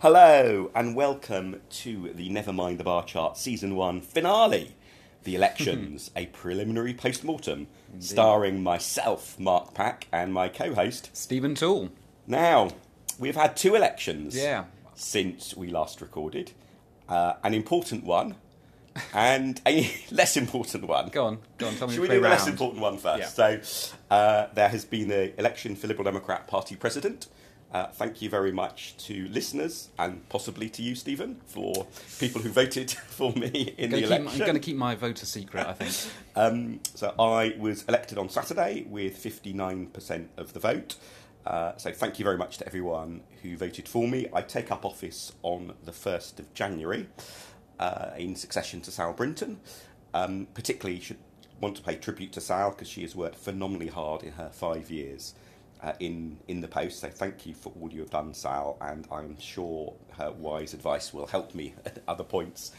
Hello and welcome to the Nevermind the Bar Chart Season 1 finale. The Elections, a preliminary post mortem, starring myself, Mark Pack, and my co host. Stephen Tall. Now, we've had two elections Yeah. since we last recorded uh, an important one and a less important one. Go on, go on. Tell me Should we do the less important one first? So, uh, there has been the election for Liberal Democrat Party president. Uh, thank you very much to listeners and possibly to you, Stephen, for people who voted for me in the keep, I'm going to keep my vote a secret, I think. Um, so I was elected on Saturday with 59% of the vote. Uh, so thank you very much to everyone who voted for me. I take up office on the 1st of January uh, in succession to Sal Brinton. Um, particularly should want to pay tribute to Sal because she has worked phenomenally hard in her five years uh, in in the post. So thank you for all you have done, Sal, and I'm sure her wise advice will help me at other points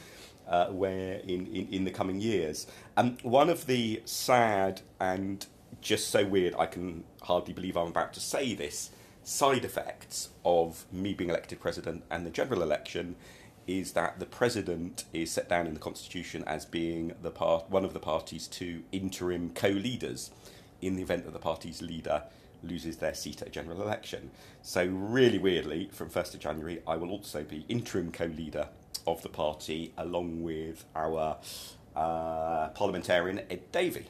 uh, where in, in, in the coming years. Um, one of the sad and just so weird, I can hardly believe I'm about to say this, side effects of me being elected president and the general election is that the president is set down in the constitution as being the part, one of the party's two interim co-leaders in the event that the party's leader loses their seat at a general election. So, really weirdly, from 1st of January, I will also be interim co leader of the party along with our uh, parliamentarian Ed Davey.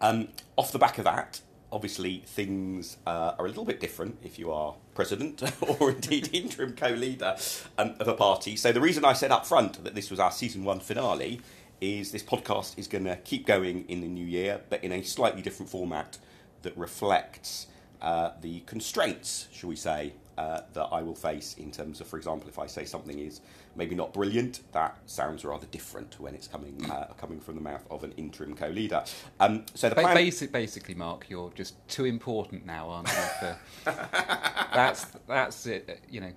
Um, off the back of that, obviously things uh, are a little bit different if you are president or indeed interim co-leader um, of a party. So the reason I said up front that this was our season one finale is this podcast is going to keep going in the new year, but in a slightly different format that reflects uh, the constraints, shall we say, uh, that I will face in terms of, for example, if I say something is maybe not brilliant, that sounds rather different when it's coming uh, coming from the mouth of an interim co-leader. Um, so the Ba- plan. basic, basically, Mark, you're just too important now, aren't you? For, that's that's it. You know,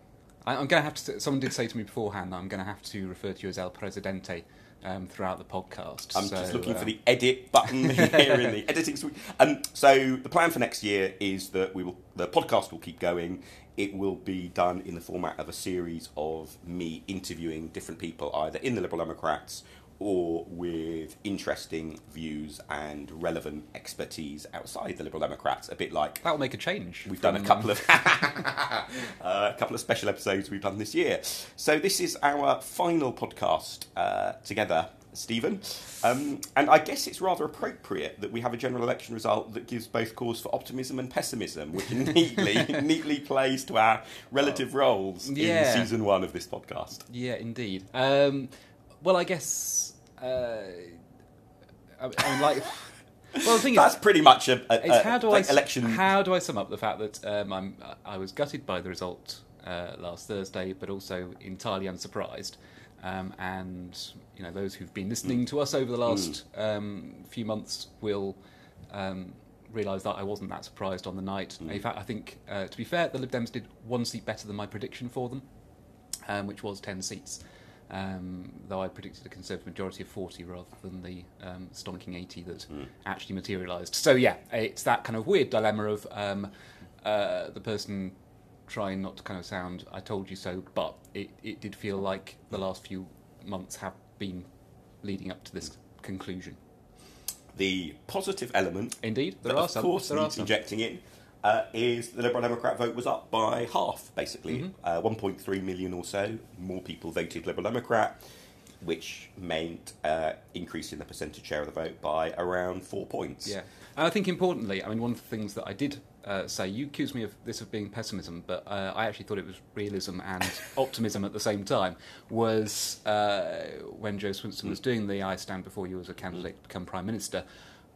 I, I'm going to have to. Someone did say to me beforehand that I'm going to have to refer to you as El Presidente um, throughout the podcast. I'm so, just looking uh, for the edit button here in the editing suite. Um, so the plan for next year is that we will the podcast will keep going. It will be done in the format of a series of me interviewing different people, either in the Liberal Democrats or with interesting views and relevant expertise outside the Liberal Democrats. A bit like That'll make a change. We've done a couple of uh, a couple of special episodes we've done this year. So this is our final podcast uh, together, Stephen. Um, and I guess it's rather appropriate that we have a general election result that gives both cause for optimism and pessimism, which neatly neatly plays to our relative roles in Yeah. season one of this podcast. Yeah, indeed. Um, well, I guess. Uh, I, I mean, like. Well, the thing is, That's pretty much a, a, It's a- how do like I election. how do I sum up the fact that um, I'm I was gutted by the result uh, last Thursday, but also entirely unsurprised. Um, and you know those who've been listening to us over the last um, few months will um, realise that I wasn't that surprised on the night. In fact, I think uh, to be fair, the Lib Dems did one seat better than my prediction for them, um, which was ten seats. Um, though I predicted a Conservative majority of 40 rather than the um, stonking 80 that actually materialised. So, yeah, it's that kind of weird dilemma of um, uh, the person trying not to kind of sound, I told you so, but it, it did feel like the last few months have been leading up to this conclusion. the positive element Indeed, there are of some. course there are some. injecting in uh, is the Liberal Democrat vote was up by half, basically. Mm-hmm. Uh, 1.3 million or so more people voted Liberal Democrat, which meant uh, increasing the percentage share of the vote by around four points. Yeah, and I think importantly, I mean, one of the things that I did uh, say, you accused me of this of being pessimism, but uh, I actually thought it was realism and optimism at the same time. Was uh, when Jo Swinson was doing the "I stand before you as a candidate to become prime minister."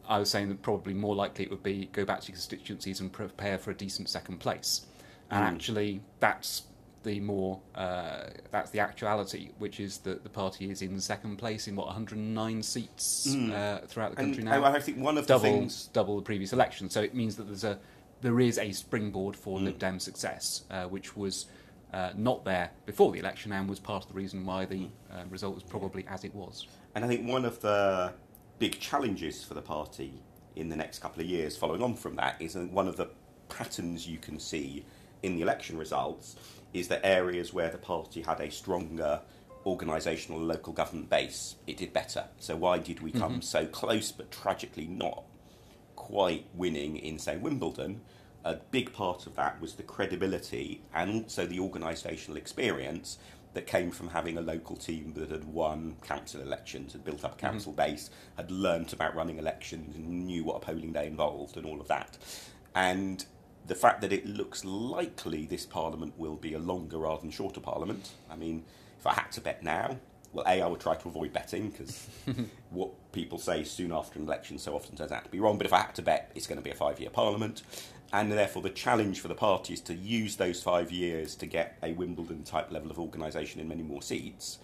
I was saying that probably more likely it would be go back to your constituencies and prepare for a decent second place. And actually, that's the more uh, that's the actuality, which is that the party is in second place in what 109 seats uh, throughout the And country now I, I think one of the double things. double the previous election. So it means that there's a there is a springboard Mm. for Lib Dem success, uh, which was uh, not there before the election and was part of the reason why the Mm. uh, result was probably as it was. And I think one of the big challenges for the party in the next couple of years, following on from that, is that one of the patterns you can see in the election results is that areas where the party had a stronger organisational local government base, it did better. So why did we come mm-hmm. so close but tragically not quite winning in, say, Wimbledon? A big part of that was the credibility and also the organisational experience that came from having a local team that had won council elections, had built up a mm-hmm. council base, had learnt about running elections, and knew what a polling day involved, and all of that. And the fact that it looks likely this parliament will be a longer rather than shorter parliament. I mean, if I had to bet now, well, A, I would try to avoid betting because what people say soon after an election so often turns out to be wrong. But if I had to bet, it's going to be a five year parliament. And therefore, the challenge for the party is to use those five years to get a Wimbledon type level of organisation in many more seats.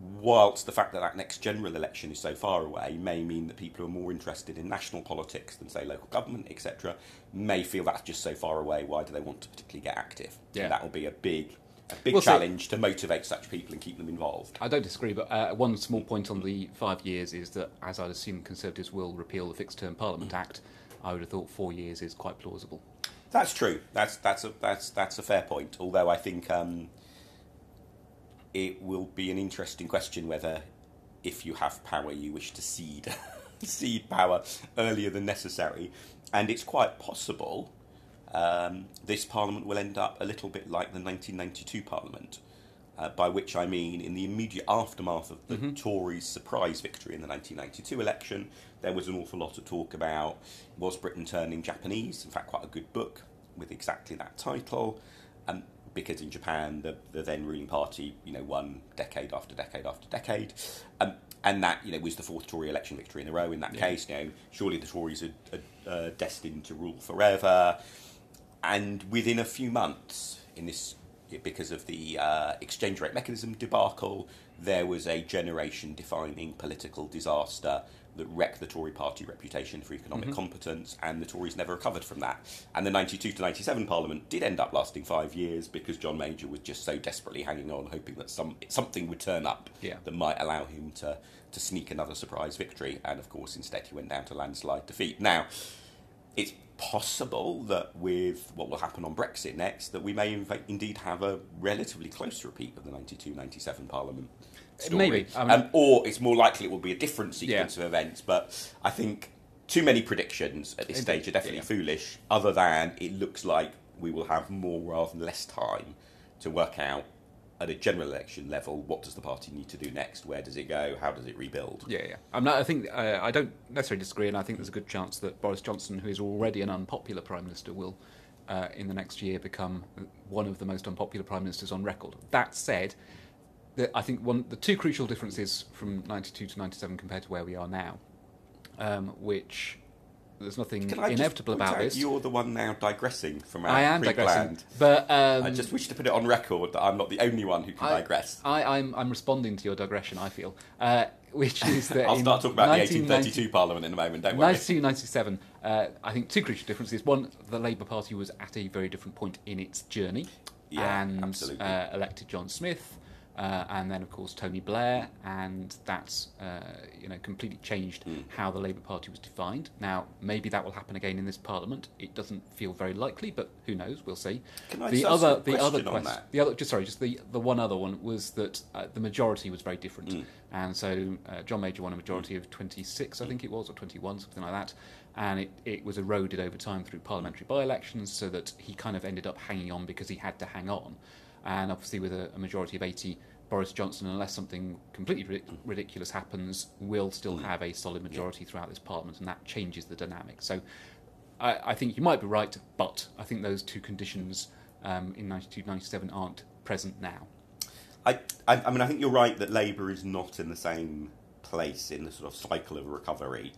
Whilst the fact that that next general election is so far away may mean that people who are more interested in national politics than, say, local government, etc., may feel that's just so far away. Why do they want to particularly get active? Yeah. And that will be a big, a big Well, so- challenge to motivate such people and keep them involved. I don't disagree, but uh, one small point on the five years is that, as I'd assume Conservatives will repeal the Fixed Term Parliament Act, I would have thought four years is quite plausible. That's true. That's that's a that's that's a fair point. Although I think um, it will be an interesting question whether, if you have power, you wish to cede cede power earlier than necessary, and it's quite possible um, this Parliament will end up a little bit like the 1992 Parliament. Uh, by which I mean, in the immediate aftermath of the Tories' surprise victory in the 1992 election, there was an awful lot of talk about was Britain turning Japanese? In fact, quite a good book with exactly that title. Um, because in Japan, the, the then ruling party, you know, won decade after decade after decade, um, and that you know was the fourth Tory election victory in a row. In that case, you know, surely the Tories are, are uh, destined to rule forever. And within a few months, in this because of the uh, exchange rate mechanism debacle, there was a generation defining political disaster that wrecked the Tory party reputation for economic competence, and the Tories never recovered from that. And the 92 to 97 Parliament did end up lasting five years because John Major was just so desperately hanging on, hoping that some something would turn up Yeah. that might allow him to, to sneak another surprise victory. And of course, instead, he went down to landslide defeat. Now, it's possible that with what will happen on Brexit next, that we may inv- indeed have a relatively close repeat of the 92-97 Parliament story. Maybe. I mean- um, or it's more likely it will be a different sequence of events. But I think too many predictions at this Indeed, stage are definitely yeah. foolish, other than it looks like we will have more rather than less time to work out at a general election level what does the party need to do next, where does it go, how does it rebuild. Yeah, yeah. I'm not, I think uh, I don't necessarily disagree, and I think there's a good chance that Boris Johnson, who is already an unpopular prime minister, will uh, in the next year become one of the most unpopular prime ministers on record. That said, the, I think one the two crucial differences from 92 to 97 compared to where we are now, um, which there's nothing inevitable about out this. You're the one now digressing from our I am digressing, but um, I just wish to put it on record that I'm not the only one who can I- digress. I, I'm, I'm responding to your digression. I feel, uh, which is that I'll start talking about the 1832 Parliament in a moment, don't worry. 1997, uh, I think two crucial differences. One, the Labour Party was at a very different point in its journey Yeah, and uh, elected John Smith. Uh, and then, of course, Tony Blair, and that's uh, you know completely changed Hmm. how the Labour Party was defined. Now, maybe that will happen again in this Parliament. It doesn't feel very likely, but who knows? We'll see. Can I the other, the other question on quest- that? the other, just sorry, just the the one other one was that uh, the majority was very different, Mm. and so uh, John Major won a majority of 26, I think it was, or 21, something like that, and it, it was eroded over time through parliamentary by-elections, so that he kind of ended up hanging on because he had to hang on, and obviously with a, a majority of 80. Boris Johnson, unless something completely ridic- ridiculous happens, will still have a solid majority throughout this parliament, and that changes the dynamic. So, I, I think you might be right, but I think those two conditions um, in 92 97 aren't present now. I, I, I mean, I think you're right that Labour is not in the same place in the sort of cycle of recovery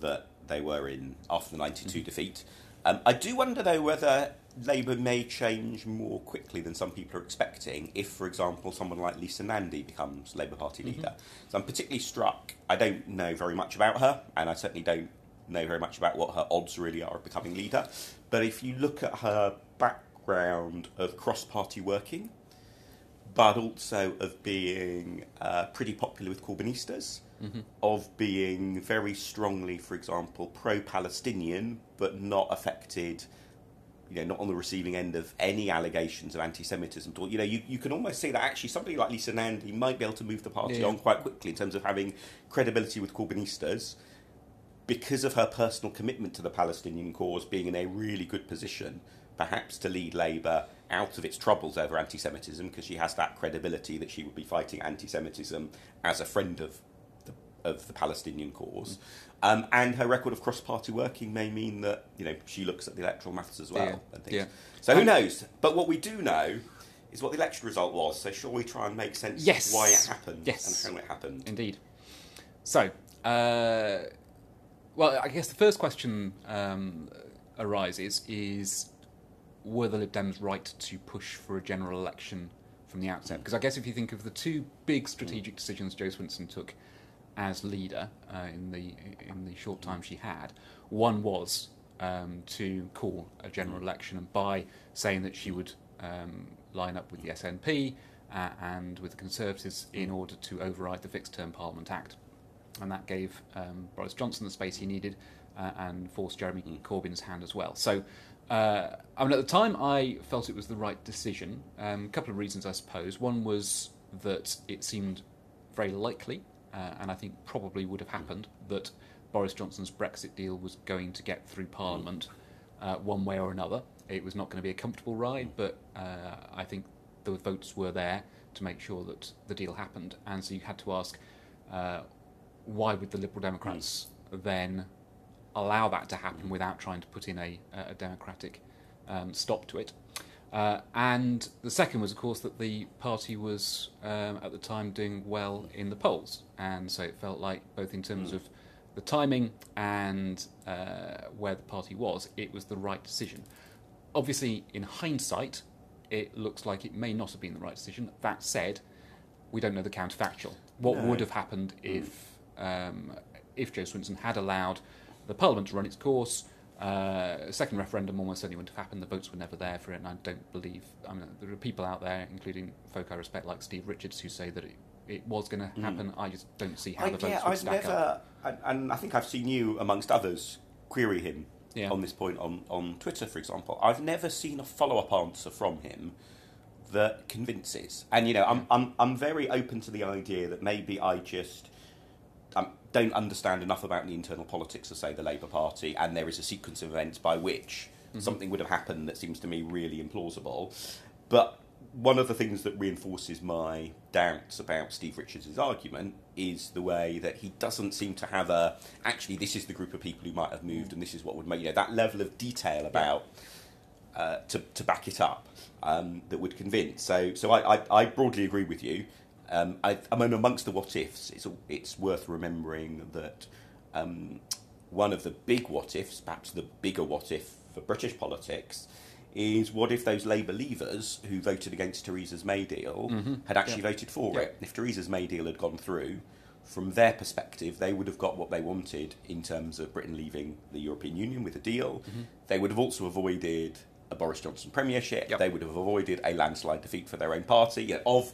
that they were in after the 92 defeat. Um, I do wonder, though, whether Labour may change more quickly than some people are expecting if, for example, someone like Lisa Nandy becomes Labour Party leader. So I'm particularly struck. I don't know very much about her, and I certainly don't know very much about what her odds really are of becoming leader. But if you look at her background of cross party working, but also of being uh, pretty popular with Corbynistas, Mm-hmm. of being very strongly, for example, pro Palestinian, but not affected you know, not on the receiving end of any allegations of anti-Semitism. You know, you, you can almost see that actually somebody like Lisa Nandy might be able to move the party Yeah. on quite quickly in terms of having credibility with Corbynistas because of her personal commitment to the Palestinian cause, being in a really good position, perhaps to lead Labour out of its troubles over anti-Semitism, because she has that credibility that she would be fighting anti-Semitism as a friend of of the Palestinian cause. Um, and her record of cross-party working may mean that you know she looks at the electoral maths as well. Yeah, And things. yeah. So who knows? But what we do know is what the election result was. So shall we try and make sense Yes. of why it happened Yes. and how it happened? Indeed. So, uh, well, I guess the first question um, arises is were the Lib Dems right to push for a general election from the outset? Because I guess if you think of the two big strategic decisions Jo Swinson took as leader uh, in the in the short time she had, one was um, to call a general election, and by saying that she would um, line up with the SNP uh, and with the Conservatives in order to override the Fixed Term Parliament Act, and that gave um, Boris Johnson the space he needed uh, and forced Jeremy Corbyn's hand as well. So. Uh, I mean, at the time, I felt it was the right decision. Um, a couple of reasons, I suppose. One was that it seemed very likely, uh, and I think probably would have happened, that Boris Johnson's Brexit deal was going to get through Parliament uh, one way or another. It was not going to be a comfortable ride, but uh, I think the votes were there to make sure that the deal happened. And so you had to ask, uh, why would the Liberal Democrats then allow that to happen without trying to put in a, a democratic um, stop to it? Uh, and the second was, of course, that the party was um, at the time doing well in the polls, and so it felt like both in terms of the timing and uh, where the party was, it was the right decision. Obviously, in hindsight, it looks like it may not have been the right decision. That said, we don't know the counterfactual. What No. would have happened if um, if Jo Swinson had allowed the Parliament to run its course? Uh, a second referendum almost certainly wouldn't have happened. The votes were never there for it, and I don't believe. I mean, there are people out there, including folk I respect, like Steve Richards, who say that it, it was going to happen. I just don't see how I, the votes yeah, would I've stack never, up. and, and I think I've seen you, amongst others, query him Yeah. on this point on, on Twitter, for example. I've never seen a follow up answer from him that convinces. And, you know, I'm, I'm, I'm very open to the idea that maybe I just don't understand enough about the internal politics of, say, the Labour Party, and there is a sequence of events by which something would have happened that seems to me really implausible. But one of the things that reinforces my doubts about Steve Richards' argument is the way that he doesn't seem to have a actually this is the group of people who might have moved and this is what would make you know that level of detail about uh, to, to back it up um, that would convince. So, so I, I, I broadly agree with you. Um, I, I mean, amongst the what ifs, it's, it's worth remembering that um, one of the big what ifs, perhaps the bigger what if for British politics, is what if those Labour leavers who voted against Theresa's May deal had actually voted for Yeah. it? If Theresa's May deal had gone through, from their perspective, they would have got what they wanted in terms of Britain leaving the European Union with a deal. They would have also avoided a Boris Johnson premiership. Yep. They would have avoided a landslide defeat for their own party. You know, of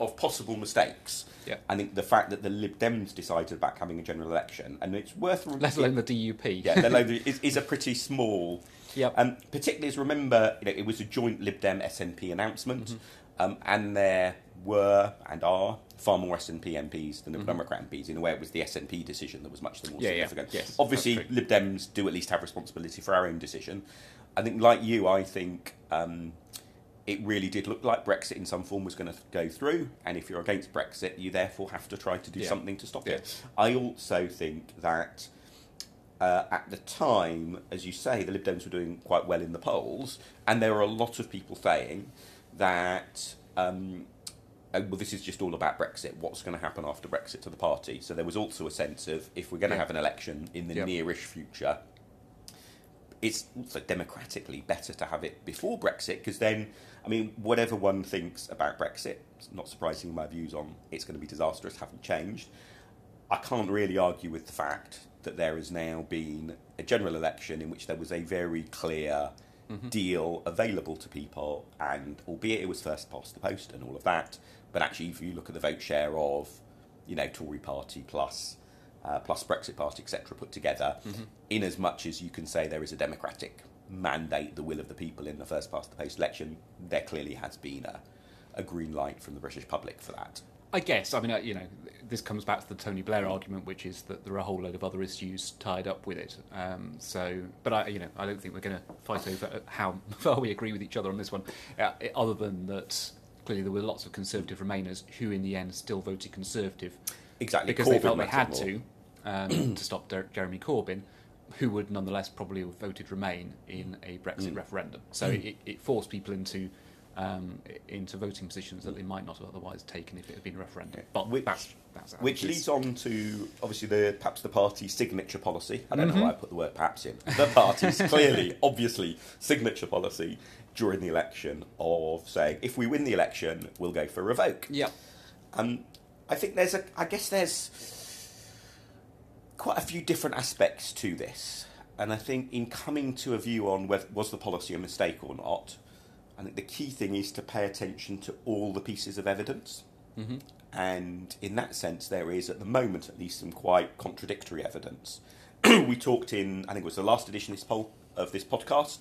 of possible mistakes. Yep. I think the fact that the Lib Dems decided about having a general election, and it's worth Let alone the DUP. yeah, the is, is a pretty small. Yep. Um, particularly as remember, you know, it was a joint Lib Dem SNP announcement, Mm-hmm. um, and there were and are far more SNP MPs than Mm-hmm. Democrat MPs. In a way, it was the SNP decision that was much the more Yeah, yeah. significant. Yes, Obviously. Lib Dems do at least have responsibility for our own decision. I think, like you, I think um, it really did look like Brexit in some form was going to go through, and if you're against Brexit, you therefore have to try to do Yeah. something to stop Yeah. it. I also think that uh, at the time, as you say, the Lib Dems were doing quite well in the polls, and there were a lot of people saying that. Um, oh, well, this is just all about Brexit. What's going to happen after Brexit to the party? So there was also a sense of if we're going to Yeah. have an election in the Yeah. nearish future, it's also democratically better to have it before Brexit because then, I mean, whatever one thinks about Brexit, it's not surprising my views on it's going to be disastrous haven't changed. I can't really argue with the fact that there has now been a general election in which there was a very clear deal available to people, and albeit it was first past the post and all of that, but actually, if you look at the vote share of, you know, Tory party plus uh, plus Brexit party, etc., put together, in as much as you can say there is a democratic mandate the will of the people in the first past the post election, there clearly has been a, a green light from the British public for that. I guess. I mean, uh, you know, this comes back to the Tony Blair argument, which is that there are a whole load of other issues tied up with it. Um, so, but I, you know, I don't think we're going to fight over how far we agree with each other on this one, uh, other than that clearly there were lots of Conservative Remainers who, in the end, still voted Conservative Exactly. because Corbyn they felt they had more. to um, to stop Der- Jeremy Corbyn, who would nonetheless probably have voted Remain in a Brexit Mm. referendum. So it, it forced people into um, into voting positions that they might not have otherwise taken if it had been a referendum. But Which- that's, that's Which leads on to obviously the perhaps the party's signature policy. I don't Mm-hmm. know why I put the word perhaps in. The party's clearly, obviously, signature policy during the election of saying if we win the election, we'll go for revoke. Yeah. Um, I think there's a. I guess there's quite a few different aspects to this, and I think in coming to a view on whether was the policy a mistake or not, I think the key thing is to pay attention to all the pieces of evidence. hmm And in that sense, there is, at the moment at least, some quite contradictory evidence. we talked in, I think it was the last edition of this, poll, of this podcast,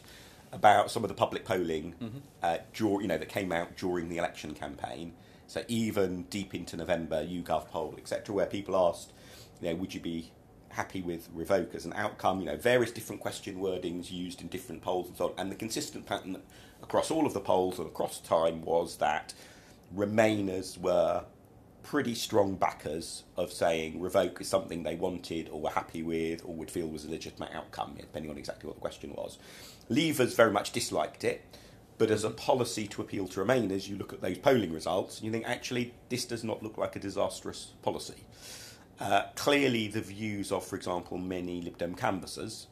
about some of the public polling Mm-hmm. uh, dur- you know, that came out during the election campaign. So even deep into November, YouGov poll, etc., where people asked, you know, would you be happy with revoke as an outcome? You know, various different question wordings used in different polls and so on. And the consistent pattern across all of the polls and across time was that Remainers were pretty strong backers of saying revoke is something they wanted or were happy with or would feel was a legitimate outcome, depending on exactly what the question was. Leavers very much disliked it, but as a mm-hmm. policy to appeal to Remainers, you look at those polling results and you think, actually, this does not look like a disastrous policy. Uh, clearly, the views of, for example, many Lib Dem canvassers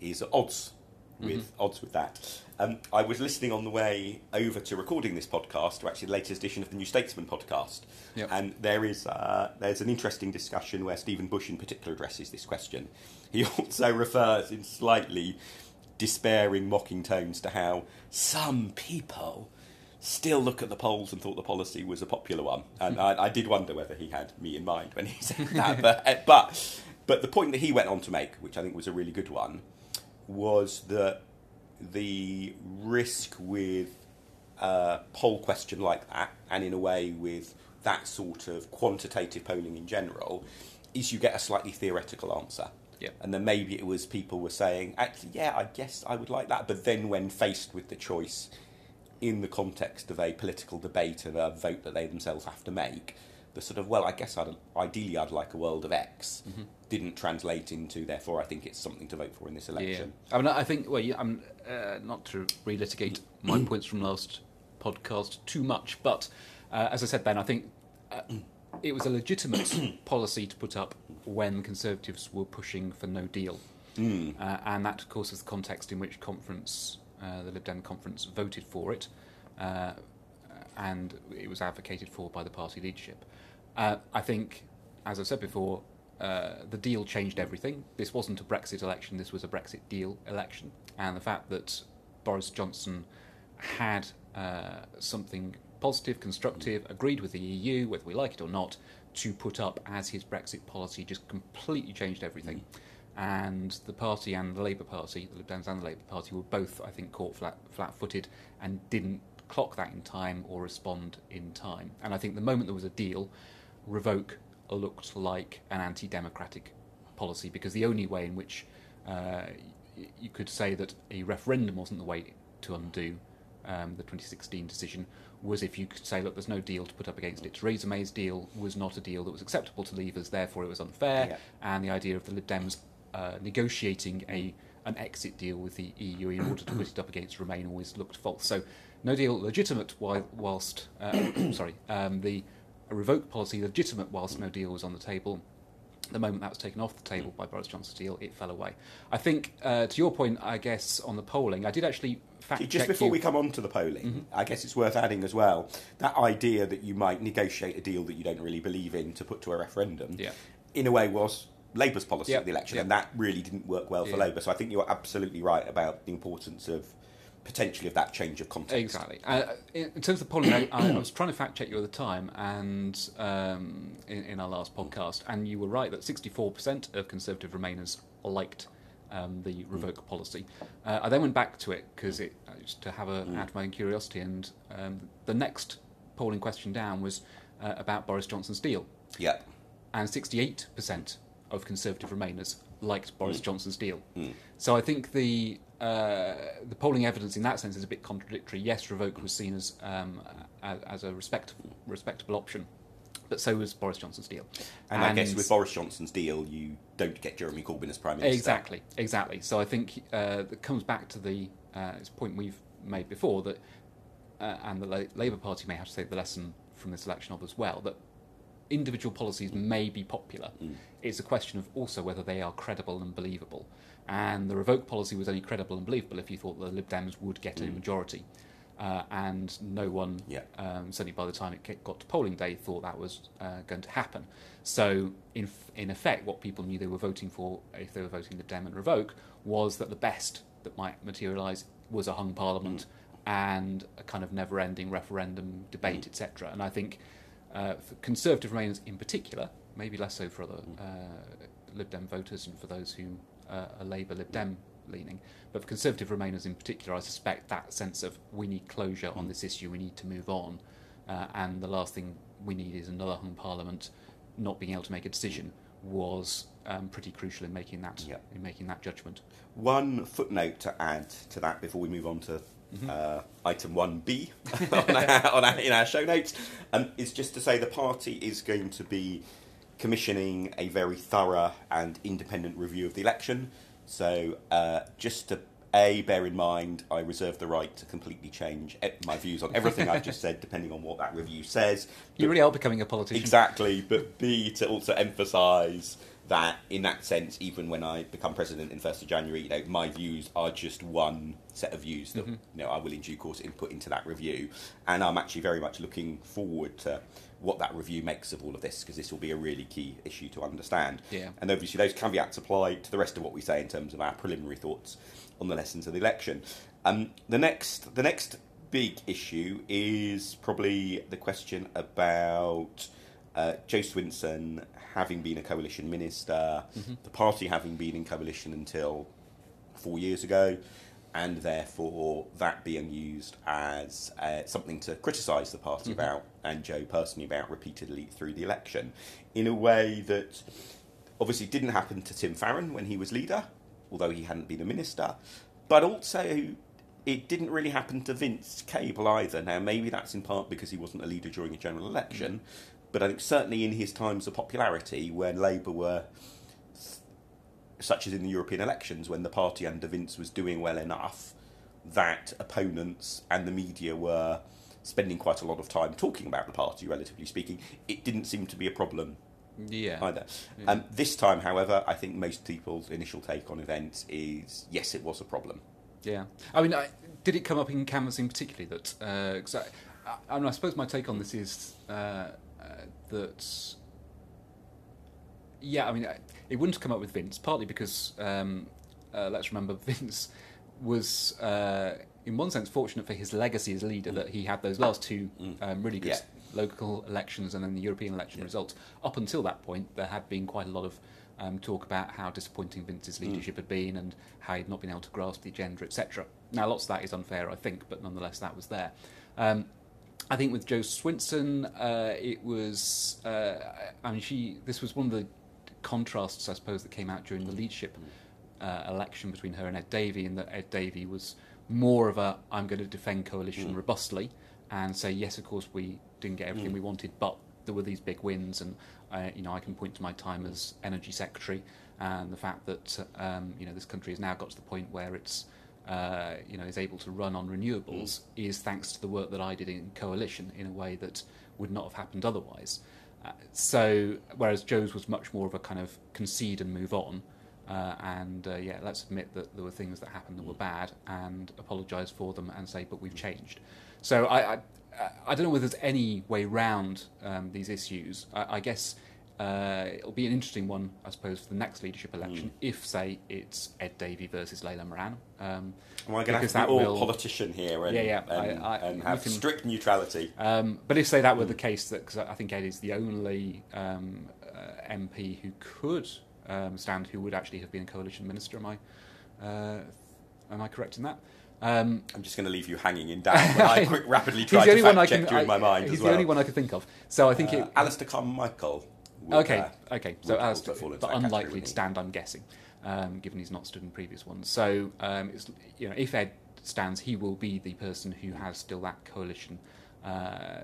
is at odds with odds with that. Um, I was listening on the way over to recording this podcast to actually the latest edition of the New Statesman podcast, Yep. and there is uh, there's an interesting discussion where Stephen Bush in particular addresses this question. He also refers in slightly despairing, mocking tones to how some people still look at the polls and thought the policy was a popular one. And I, I did wonder whether he had me in mind when he said that. But, uh, but, but the point that he went on to make, which I think was a really good one, was that the risk with a poll question like that, and in a way with that sort of quantitative polling in general, is you get a slightly theoretical answer. Yeah. And then maybe it was people were saying, actually, yeah, I guess I would like that. But then when faced with the choice in the context of a political debate and a vote that they themselves have to make, the sort of, well, I guess I'd, ideally I'd like a world of X didn't translate into, therefore, I think it's something to vote for in this election. Yeah. I mean, I think, well, yeah, I'm uh, not to relitigate my points from last podcast too much, but uh, as I said, Ben, I think uh, it was a legitimate policy to put up when Conservatives were pushing for no deal. Mm. Uh, and that, of course, is the context in which conference, uh, the Lib Dem conference, voted for it, uh, and it was advocated for by the party leadership. Uh, I think, as I said before, uh, the deal changed everything. This wasn't a Brexit election, this was a Brexit deal election. And the fact that Boris Johnson had uh, something positive, constructive, agreed with the EU, whether we like it or not, to put up as his Brexit policy just completely changed everything. And the party and the Labour Party, the Lib Dems and the Labour Party, were both, I think, caught flat, flat-footed and didn't clock that in time or respond in time. And I think the moment there was a deal, revoke looked like an anti-democratic policy because the only way in which uh, you could say that a referendum wasn't the way to undo um, the 2016 decision was if you could say, look, there's no deal to put up against it. Theresa May's deal was not a deal that was acceptable to Leavers, therefore it was unfair, Yeah. and the idea of the Lib Dems uh, negotiating a an exit deal with the EU in order to put it up against Remain always looked false. So no deal legitimate while, whilst uh, sorry um, the revoke policy legitimate whilst no deal was on the table. The moment that was taken off the table by Boris Johnson's deal, it fell away. I think, uh, to your point, I guess on the polling, I did actually fact Just before you. we come on to the polling, Mm-hmm. I guess it's worth adding as well that idea that you might negotiate a deal that you don't really believe in to put to a referendum, Yeah. in a way, was Labour's policy Yeah, at the election, yeah. and that really didn't work well for Yeah. Labour. So I think you're absolutely right about the importance of potentially of that change of context. Exactly. Uh, in, in terms of polling, I, I, was trying to fact check you at the time, and um, in, in our last podcast, and you were right that 64% of Conservative Remainers liked um, the revoke policy. Uh, I then went back to it because it uh, just to have a add my own curiosity, and um, the next polling question down was uh, about Boris Johnson's deal, Yeah. and 68% of Conservative Remainers liked Boris Johnson's deal. Mm. So I think the uh, the polling evidence in that sense is a bit contradictory. Yes, revoke was seen as um, as, as a respectable respectable option, but so was Boris Johnson's deal. And, I guess with Boris Johnson's deal, you don't get Jeremy Corbyn as Prime Minister. Exactly, exactly. So I think uh, it comes back to the uh, it's a point we've made before that, uh, and the La- Labour Party may have to take the lesson from this election of as well that individual policies may be popular. It's a question of also whether they are credible and believable. And the revoke policy was only credible and believable if you thought the Lib Dems would get a majority. Uh, and no one, Yeah. um, certainly by the time it got to polling day, thought that was uh, going to happen. So, in, f- in effect, what people knew they were voting for, if they were voting Lib Dem and revoke, was that the best that might materialise was a hung parliament and a kind of never ending referendum debate, etc. And I think uh, for Conservative Remainers in particular, maybe less so for other uh, Lib Dem voters and for those who uh, are Labour Lib Dem leaning, but for Conservative Remainers in particular, I suspect that sense of we need closure on this issue, we need to move on, uh, and the last thing we need is another hung parliament not being able to make a decision was um, pretty crucial in making that Yeah. in making that judgment. One footnote to add to that before we move on to Mm-hmm. uh, item 1B on our, on our, in our show notes um, is just to say the party is going to be commissioning a very thorough and independent review of the election. So uh, just to A, bear in mind, I reserve the right to completely change my views on everything I've just said, depending on what that review says. You really are becoming a politician. Exactly, but B to also emphasise that in that sense, even when I become president in first of January, you know, my views are just one set of views that you know I will in due course input into that review, and I'm actually very much looking forward to what that review makes of all of this because this will be a really key issue to understand. Yeah. And obviously those caveats apply to the rest of what we say in terms of our preliminary thoughts on the lessons of the election. Um, the next, the next big issue is probably the question about uh, Jo Swinson having been a coalition minister, the party having been in coalition until four years ago, and therefore that being used as uh, something to criticise the party about and Jo personally about repeatedly through the election in a way that obviously didn't happen to Tim Farron when he was leader, although he hadn't been a minister, but also it didn't really happen to Vince Cable either. Now, maybe that's in part because he wasn't a leader during a general election, but I think certainly in his times of popularity, when Labour were, such as in the European elections, when the party under Vince was doing well enough, that opponents and the media were spending quite a lot of time talking about the party, relatively speaking, it didn't seem to be a problem Yeah. either. Um, this time, however, I think most people's initial take on events is yes, it was a problem. Yeah, I mean, I, did it come up in canvassing particularly that? Uh, 'cause I, I, I, mean, I suppose my take on this is uh, uh, that. Yeah, I mean, it wouldn't have come up with Vince partly because um, uh, let's remember Vince was, uh, in one sense, fortunate for his legacy as leader that he had those last two um, really good Yeah. local elections and then the European election results. Up until that point, there had been quite a lot of um, talk about how disappointing Vince's leadership had been and how he'd not been able to grasp the agenda, etc. Now, lots of that is unfair, I think, but nonetheless, that was there. Um, I think with Jo Swinson, uh, it was. Uh, I mean, she. This was one of the contrasts, I suppose, that came out during the leadership uh, election between her and Ed Davey, in that Ed Davey was more of a "I'm going to defend coalition robustly," and say, "Yes, of course, we didn't get everything we wanted, but there were these big wins, and uh, you know, I can point to my time as energy secretary and the fact that um, you know this country has now got to the point where it's uh, you know is able to run on renewables is thanks to the work that I did in coalition in a way that would not have happened otherwise. Uh, so whereas Jo's was much more of a kind of concede and move on. Uh, and uh, yeah, let's admit that there were things that happened that were bad and apologise for them and say, but we've changed. So I, I, I don't know whether there's any way round um, these issues. I, I guess uh, it'll be an interesting one, I suppose, for the next leadership election. If, say, it's Ed Davey versus Layla Moran. Um, Am I going to have to all will- politician here and, Yeah, yeah, and, I- I- and have can- strict neutrality? um, but if say that were the case, that because I think Ed is the only um, uh, MP who could um, stand who would actually have been a coalition minister. Am I, uh, am I correct in that? Um, I'm just going to leave you hanging in doubt. I quick, rapidly tried to fact check can. you in my mind he's as the well. only one I could think of. So I think Uh, it. Alistair Carmichael. would, Okay, uh, okay. So would as also fall into but unlikely to stand, I'm guessing, um, given he's not stood in previous ones. So um, it's, you know, if Ed stands, he will be the person who has still that coalition uh,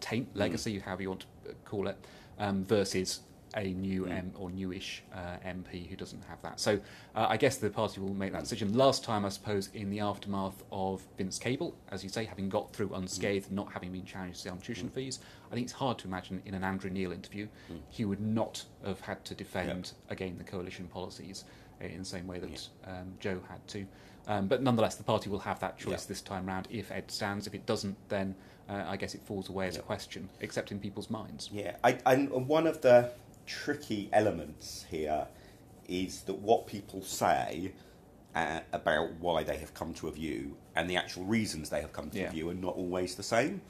taint legacy, legacy, however you want to call it, um, versus a new Hmm. M or newish uh, MP who doesn't have that. So uh, I guess the party will make that decision. Last time, I suppose, in the aftermath of Vince Cable, as you say, having got through unscathed, not having been challenged on tuition fees, I think it's hard to imagine in an Andrew Neil interview he would not have had to defend again the coalition policies uh, in the same way that um, Jo had to. Um, but nonetheless, the party will have that choice Yeah. this time round if Ed stands. If it doesn't, then uh, I guess it falls away as a question, except in people's minds. Yeah, I, and one of the tricky elements here is that what people say uh, about why they have come to a view and the actual reasons they have come to Yeah. a view are not always the same.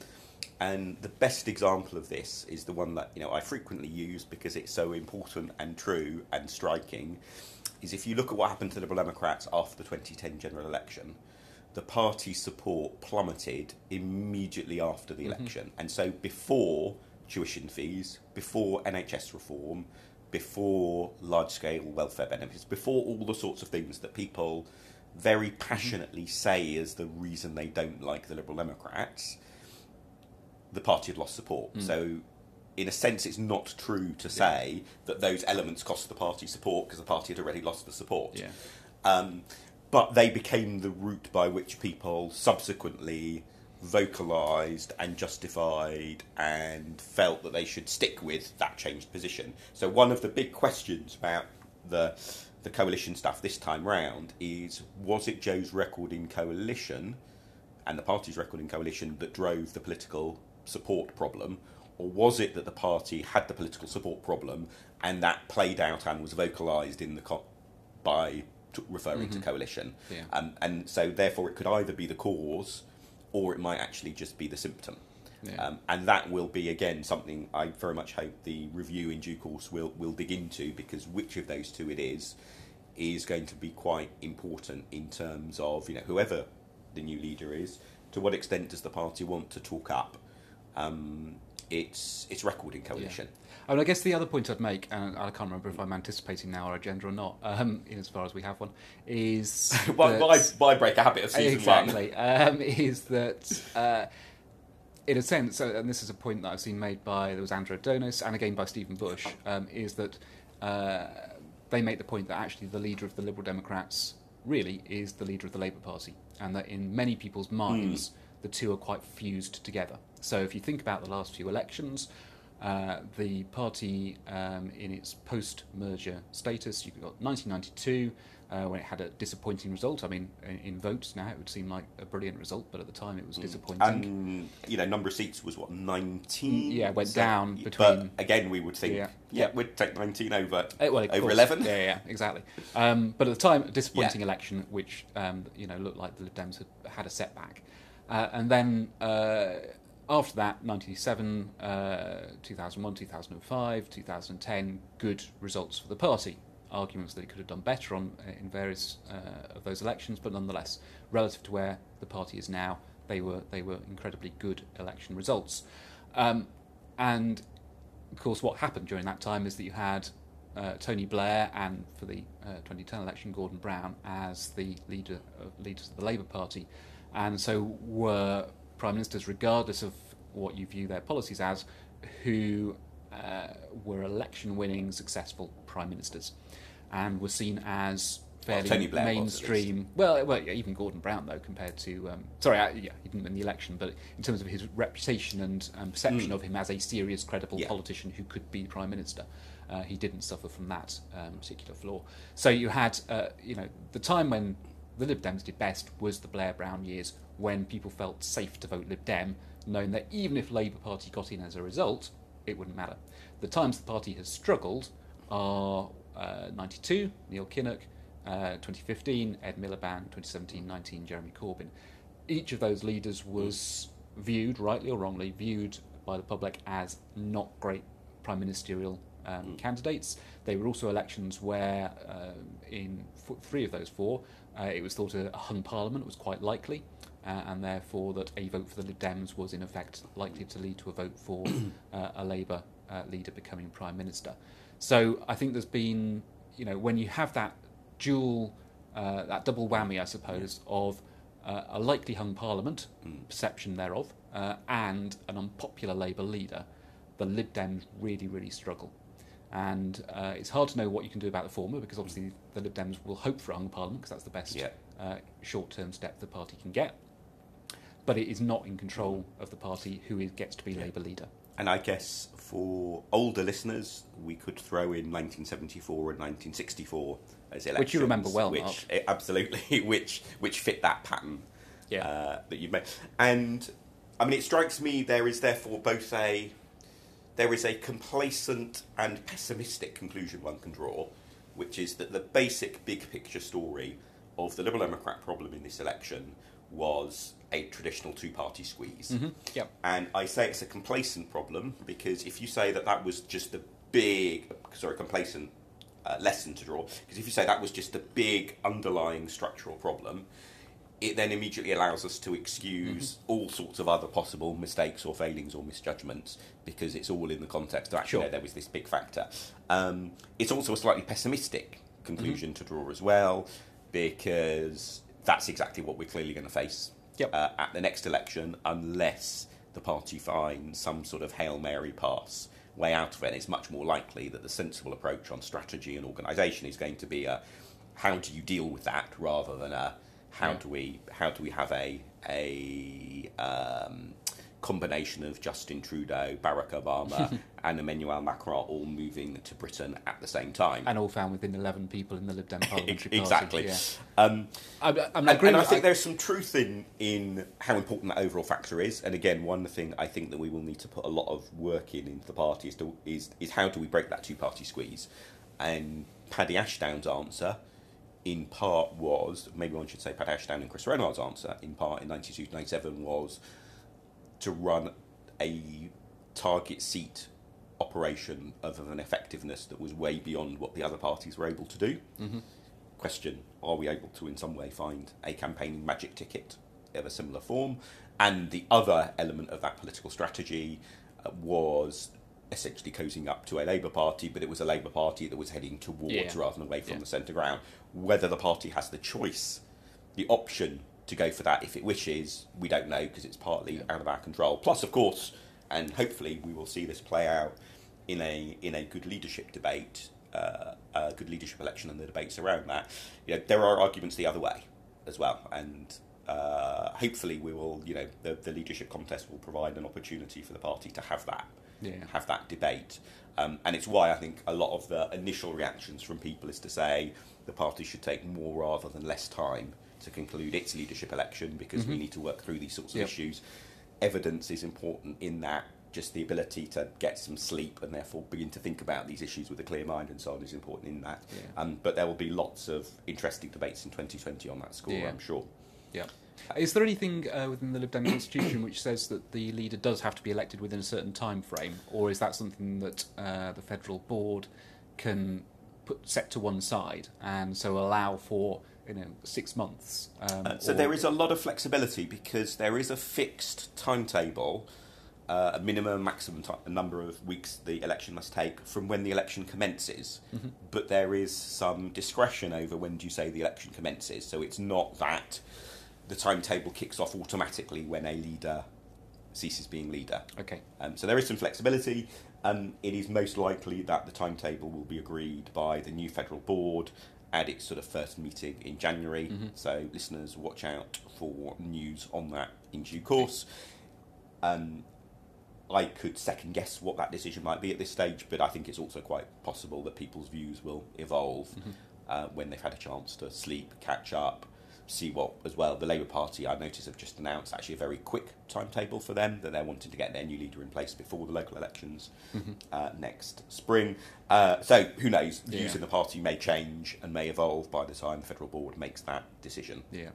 And the best example of this is the one that you know I frequently use because it's so important and true and striking. Is if you look at what happened to the Liberal Democrats after the 2010 general election, the party support plummeted immediately after the election. And so before tuition fees, before NHS reform, before large scale welfare benefits, before all the sorts of things that people very passionately say is the reason they don't like the Liberal Democrats, the party had lost support. So, in a sense, it's not true to say that those elements cost the party support because the party had already lost the support. Yeah. Um, but they became the route by which people subsequently vocalised and justified and felt that they should stick with that changed position. So one of the big questions about the the coalition stuff this time round is was it Jo's record in coalition and the party's record in coalition that drove the political support problem, or was it that the party had the political support problem and that played out and was vocalised in the co- by t- referring to coalition? Yeah. Um, and so, therefore, it could either be the cause, or it might actually just be the symptom. Yeah. Um, and that will be again something I very much hope the review in due course will will dig into because which of those two it is is going to be quite important in terms of you know whoever the new leader is. To what extent does the party want to talk up um, its its record in coalition? I mean, I guess the other point I'd make, and I can't remember if I'm anticipating now our agenda or not, um, in as far as we have one, is Why, why, why break a habit of season one? exactly um, is that uh, in a sense, uh, and this is a point that I've seen made by there was Andrew Adonis and again by Stephen Bush, um, is that uh, they make the point that actually the leader of the Liberal Democrats really is the leader of the Labour Party, and that in many people's minds the two are quite fused together. So if you think about the last few elections. Uh, the party, um, in its post-merger status, you've got 1992, uh, when it had a disappointing result. I mean, in, in votes now it would seem like a brilliant result, but at the time it was disappointing. And you know, number of seats was what nineteen. Yeah, went So- down But again, we would think, Yeah. yeah, we'd take nineteen over Uh, well, over course. eleven. Yeah, yeah, exactly. Um, but at the time, a disappointing Yeah. election, which um, you know looked like the Lib Dems had had a setback, uh, and then uh, after that, '97, uh, 2001, 2005, 2010, good results for the party. Arguments that it could have done better on uh, in various uh, of those elections, but nonetheless, relative to where the party is now, they were they were incredibly good election results. Um, and of course, what happened during that time is that you had uh, Tony Blair and for the uh, 2010 election, Gordon Brown as the leader leaders of the Labour Party, and so were prime ministers, regardless of what you view their policies as, who uh, were election-winning, successful prime ministers, and were seen as fairly Blair mainstream. Well, well, yeah, even Gordon Brown though, compared to um, sorry, uh, yeah, he didn't win the election, but in terms of his reputation and um, perception of him as a serious, credible. Yeah. politician who could be prime minister, uh, he didn't suffer from that um, particular flaw. So you had, uh, you know, the time when the Lib Dems did best was the Blair Brown years, when people felt safe to vote Lib Dem, knowing that even if Labour Party got in as a result, it wouldn't matter. The times the party has struggled are uh, 92, Neil Kinnock, uh, 2015, Ed Miliband, 2017-19, Jeremy Corbyn. Each of those leaders was viewed, rightly or wrongly, viewed by the public as not great prime ministerial um, candidates. They were also elections where, uh, in f- three of those four, uh, it was thought a hung parliament was quite likely, uh, and therefore that a vote for the Lib Dems was in effect likely to lead to a vote for uh, a Labour uh, leader becoming prime minister. So I think there's been, you know, when you have that dual, uh, that double whammy, I suppose, of uh, a likely hung parliament, perception thereof, uh, and an unpopular Labour leader, the Lib Dems really, really struggle. And uh, it's hard to know what you can do about the former because obviously the Lib Dems will hope for a hung parliament because that's the best Yeah. uh, short term step the party can get. But it is not in control of the party who is, gets to be Labour leader. And I guess for older listeners, we could throw in 1974 and 1964 as elections, Which you remember well, which Mark. eh, absolutely, which which fit that pattern Yeah. uh, that you've made. And I mean, it strikes me there is therefore both a there is a complacent and pessimistic conclusion one can draw, which is that the basic big picture story of the Liberal Democrat problem in this election was a traditional two party squeeze. Yep. And I say it's a complacent problem because if you say that that was just a big, sorry, complacent uh, lesson to draw, because if you say that was just a big underlying structural problem, it then immediately allows us to excuse all sorts of other possible mistakes or failings or misjudgments because it's all in the context of actually Sure. there was this big factor. Um, it's also a slightly pessimistic conclusion to draw as well because that's exactly what we're clearly going to face Yep. uh, at the next election unless the party finds some sort of Hail Mary pass way out of it. It's much more likely that the sensible approach on strategy and organisation is going to be a how do you deal with that rather than a how Yeah. do we how do we have a a um, combination of Justin Trudeau, Barack Obama, and Emmanuel Macron all moving to Britain at the same time. And all found within 11 people in the Lib Dem parliamentary party. exactly. Yeah. Um, I, I, I and, I think there's some truth in in how important that overall factor is. And again, one thing I think that we will need to put a lot of work in into the party is to, is is how do we break that two party squeeze? And Paddy Ashdown's answer, in part, was maybe one should say Paddy Ashdown and Chris Rennard's answer, in part in 92 to 97, was to run a target seat operation of an effectiveness that was way beyond what the other parties were able to do. Question are we able to in some way find a campaigning magic ticket of a similar form? And the other element of that political strategy uh, was essentially cozying up to a labour party but it was a labour party that was heading towards Yeah. rather than away from Yeah. the centre ground whether the party has the choice the option to go for that if it wishes we don't know because it's partly out of our control plus of course and hopefully we will see this play out in a in a good leadership debate, uh, a good leadership election, and the debates around that. You know, there are arguments the other way as well, and uh, hopefully we will. You know, the, the leadership contest will provide an opportunity for the party to have that Yeah. have that debate. Um, and it's why I think a lot of the initial reactions from people is to say the party should take more rather than less time to conclude its leadership election because we need to work through these sorts of Yep. issues. Evidence is important in that. Just the ability to get some sleep and therefore begin to think about these issues with a clear mind and so on is important in that. Yeah. Um, but there will be lots of interesting debates in 2020 on that score, Yeah. I'm sure. Yeah. Is there anything uh, within the Lib Dem constitution which says that the leader does have to be elected within a certain time frame, or is that something that uh, the federal board can put set to one side and so allow for you know six months? Um, Uh, so or- there is a lot of flexibility because there is a fixed timetable, uh, a minimum, maximum ti number of weeks the election must take from when the election commences. But there is some discretion over when do you say the election commences. So it's not that the timetable kicks off automatically when a leader ceases being leader. okay. Um, so there is some flexibility. Um, it is most likely that the timetable will be agreed by the new federal board at its sort of first meeting in January. So listeners, watch out for news on that in due course. Um, I could second guess what that decision might be at this stage, but I think it's also quite possible that people's views will evolve uh, when they've had a chance to sleep, catch up, see what as well. The Labour Party, I notice, have just announced actually a very quick timetable for them that they're wanting to get their new leader in place before the local elections Mm-hmm. uh, next spring. Uh, so who knows? Yeah. Views in the party may change and may evolve by the time the federal board makes that decision. Yeah.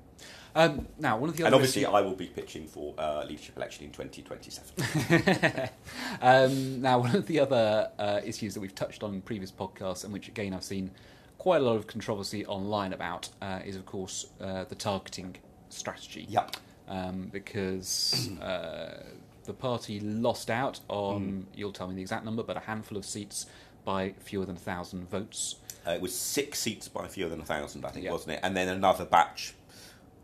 Um, now, one of the And obviously, issues- I will be pitching for uh, leadership election in 2027. um, now, one of the other uh, issues that we've touched on in previous podcasts, and which again I've seen quite a lot of controversy online about, uh, is of course uh, the targeting strategy. yep. Um, because uh, the party lost out on, you'll tell me the exact number, but a handful of seats by fewer than a thousand votes. Uh, it was six seats by fewer than a thousand, I think, Yeah. wasn't it? And then another batch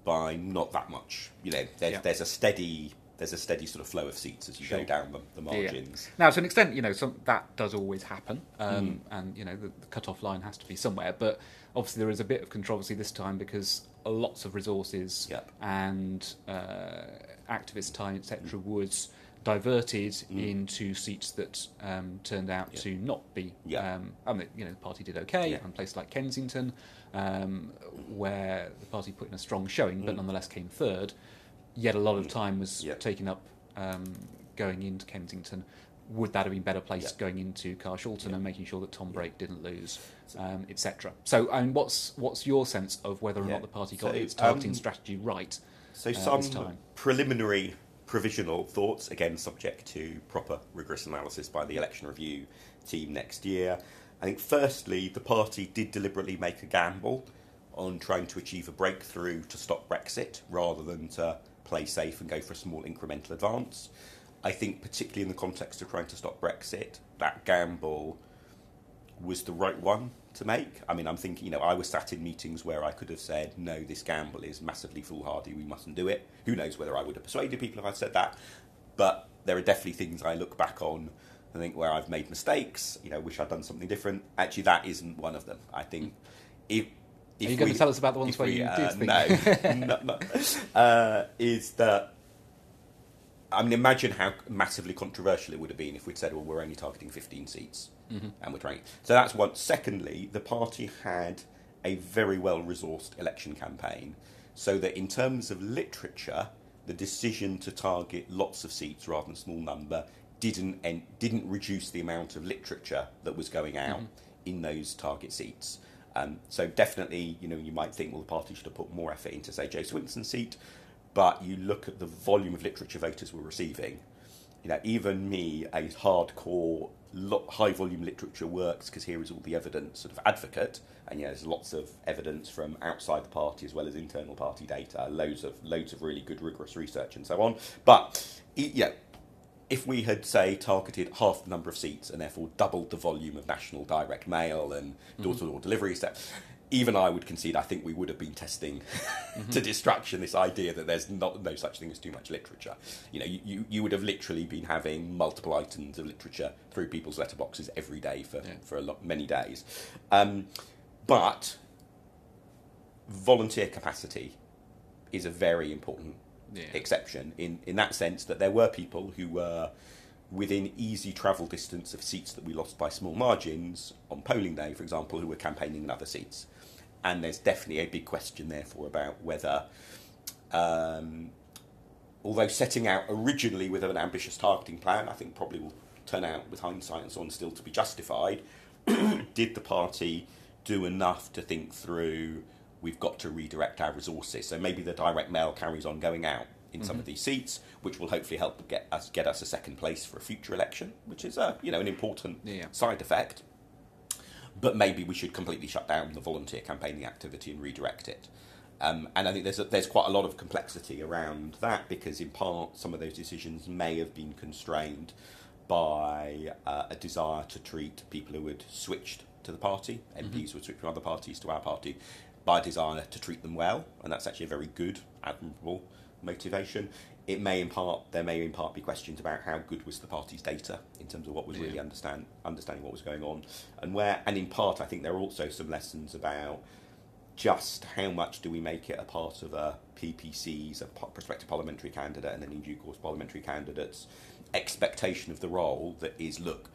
by not that much. You know, there's, Yeah. there's a steady there's a steady sort of flow of seats as you Sure. go down the, the Yeah. margins. Now, to an extent, you know, some, that does always happen, Hmm. um, and you know, the, the cut-off line has to be somewhere. But obviously, there is a bit of controversy this time because lots of resources Yep. and uh, activist time, etc., was diverted Hmm. into seats that um, turned out Yeah. to not be. Yeah. Um, I mean, you know, the party did okay, Yeah. and places like Kensington, um, where the party put in a strong showing, but Mm. nonetheless came third. Yet a lot of time was Yeah. taken up um, going into Kensington. Would that have been better placed Yeah. going into Carshalton Yeah. and making sure that Tom Brake didn't lose, um, etc. So, I mean, what's what's your sense of whether or not the party got So, its targeting um, strategy right? So uh, some preliminary provisional thoughts, again subject to proper rigorous analysis by the election review team next year. I think firstly, the party did deliberately make a gamble on trying to achieve a breakthrough to stop Brexit rather than to play safe and go for a small incremental advance. I think particularly in the context of trying to stop Brexit, that gamble was the right one to make. I mean, I'm thinking, you know, I was sat in meetings where I could have said, no, this gamble is massively foolhardy, we mustn't do it. Who knows whether I would have persuaded people if I'd said that. But there are definitely things I look back on and think where I've made mistakes, you know, wish I'd done something different. Actually, that isn't one of them. I think if. Are you going to tell us about the ones where we, you uh, did think? No, no, no. Uh, is that I mean, imagine how massively controversial it would have been if we'd said, well, we're only targeting 15 seats Mm-hmm. and we're trying. So that's one. Secondly, the party had a very well resourced election campaign, so that in terms of literature, the decision to target lots of seats rather than a small number didn't en- didn't reduce the amount of literature that was going out in those target seats. Um, so definitely, you know, you might think, well, the party should have put more effort into, say, Jo Swinson's seat, but you look at the volume of literature voters were receiving. You know, even me, a hardcore, high volume literature works because here is all the evidence sort of advocate, and know, there's lots of evidence from outside the party as well as internal party data, loads of loads of really good rigorous research and so on. But yeah, if we had say targeted half the number of seats and therefore doubled the volume of national direct mail and door to door delivery stuff, even I would concede I think we would have been testing to distraction this idea that there's not no such thing as too much literature. You know, you, you, you would have literally been having multiple items of literature through people's letterboxes every day for, Yeah. for a lot many days. Um, but volunteer capacity is a very important Yeah. exception in, in that sense that there were people who were within easy travel distance of seats that we lost by small margins on polling day, for example, who were campaigning in other seats. And there's definitely a big question, therefore, about whether, um, although setting out originally with an ambitious targeting plan, I think probably will turn out with hindsight and so on still to be justified, did the party do enough to think through we've got to redirect our resources? So maybe the direct mail carries on going out in some of these seats, which will hopefully help get us get us a second place for a future election, which is a you know an important Yeah. side effect. But maybe we should completely shut down the volunteer campaigning activity and redirect it. Um, and I think there's a, there's quite a lot of complexity around that because in part some of those decisions may have been constrained by uh, a desire to treat people who had switched to the party, mm-hmm. MPs who had switched from other parties to our party, by desire to treat them well, and that's actually a very good, admirable motivation. It may in part there may in part be questions about how good was the party's data in terms of what was really understand understanding what was going on. And where and in part I think there are also some lessons about just how much do we make it a part of a PPC's, a prospective parliamentary candidate, and then in due course parliamentary candidates' expectation of the role that is, look,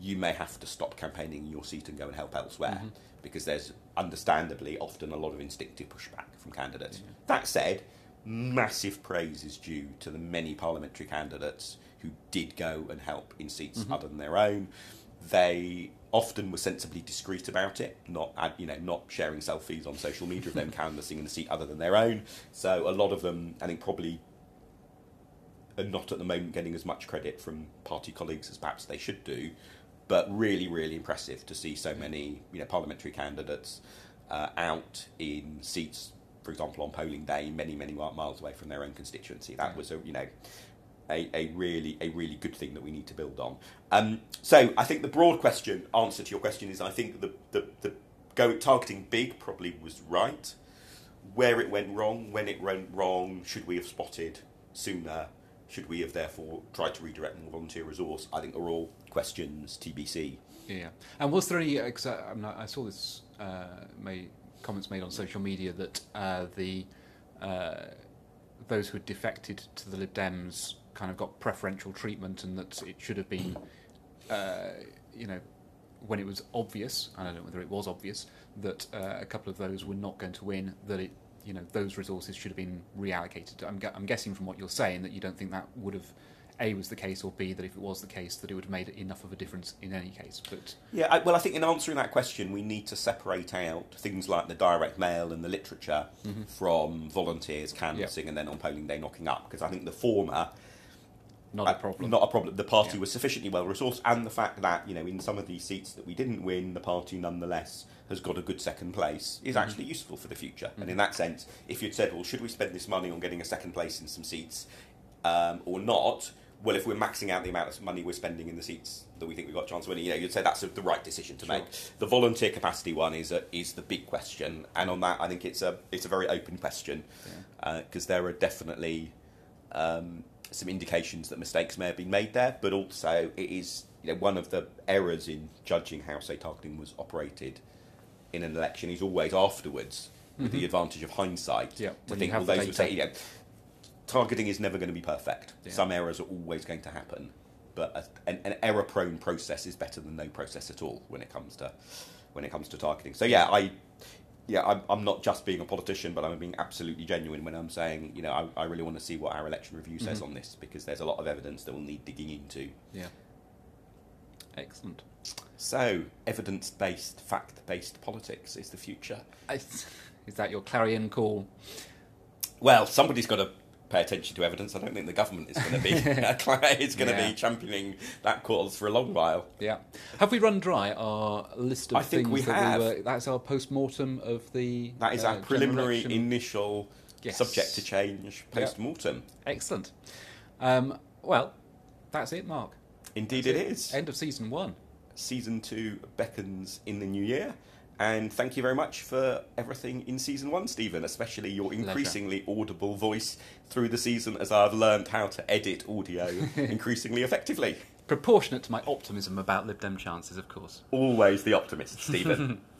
you may have to stop campaigning in your seat and go and help elsewhere mm-hmm. because there's understandably often a lot of instinctive pushback from candidates. That said, massive praise is due to the many parliamentary candidates who did go and help in seats mm-hmm. other than their own. They often were sensibly discreet about it, not you know not sharing selfies on social media of them canvassing in a seat other than their own. So a lot of them, I think, probably are not at the moment getting as much credit from party colleagues as perhaps they should do. But really, really impressive to see so many you know parliamentary candidates uh, out in seats, for example, on polling day, many, many miles away from their own constituency. That was a you know a, a really a really good thing that we need to build on. Um, so I think the broad question answer to your question is I think the the, the go targeting big probably was right. Where it went wrong, when it went wrong, should we have spotted sooner? Should we have therefore tried to redirect more volunteer resource? I think are all questions TBC. Yeah, and was there any? Cause I, not, I saw this uh, made, comments made on social media that uh, the uh, those who had defected to the Lib Dems kind of got preferential treatment, and that it should have been, uh, you know, when it was obvious. I don't know whether it was obvious that uh, a couple of those were not going to win. That it, you know, those resources should have been reallocated. I'm, gu- I'm guessing from what you're saying that you don't think that would have. A was the case, or B that if it was the case, that it would have made enough of a difference in any case. But Yeah, I, well, I think in answering that question, we need to separate out things like the direct mail and the literature mm-hmm. from volunteers canvassing and then on polling day knocking up, because I think the former not Uh, a problem. Not a problem. The party Yeah. was sufficiently well resourced, and the fact that you know in some of these seats that we didn't win, the party nonetheless has got a good second place is actually useful for the future. And in that sense, if you'd said, "Well, should we spend this money on getting a second place in some seats um, or not?" Well, if we're maxing out the amount of money we're spending in the seats that we think we've got a chance of winning, you know, you'd say that's the right decision to Sure. make. The volunteer capacity one is a, is the big question, and on that, I think it's a it's a very open question because there are definitely um, some indications that mistakes may have been made there, but also it is you know, one of the errors in judging how, say, targeting was operated in an election is always afterwards, with the advantage of hindsight, Mm-hmm. Yeah, to think, have well, those were say, you know, targeting is never going to be perfect. Yeah. Some errors are always going to happen, but a, an, an error-prone process is better than no process at all when it comes to when it comes to targeting. So yeah, I yeah, I'm, I'm not just being a politician, but I'm being absolutely genuine when I'm saying, you know, I, I really want to see what our election review says mm-hmm. on this because there's a lot of evidence that we'll need digging into. Yeah. Excellent. So, evidence based, fact based politics is the future. I, is that your clarion call? Well, somebody's got to pay attention to evidence. I don't think the government is going to be is going to Yeah. be championing that cause for a long while. Yeah. Have we run dry our list of I think things we that have. we were? That's our post mortem of the. That is uh, our preliminary initial Yes. subject to change post mortem. Excellent. Um, well, that's it, Mark. Indeed, it is. End of season one. season two beckons in the new year. And thank you very much for everything in season one, Stephen, especially your increasingly audible voice through the season as I've learned how to edit audio increasingly effectively. Proportionate to my optimism about Lib Dem chances, of course. Always the optimist, Stephen.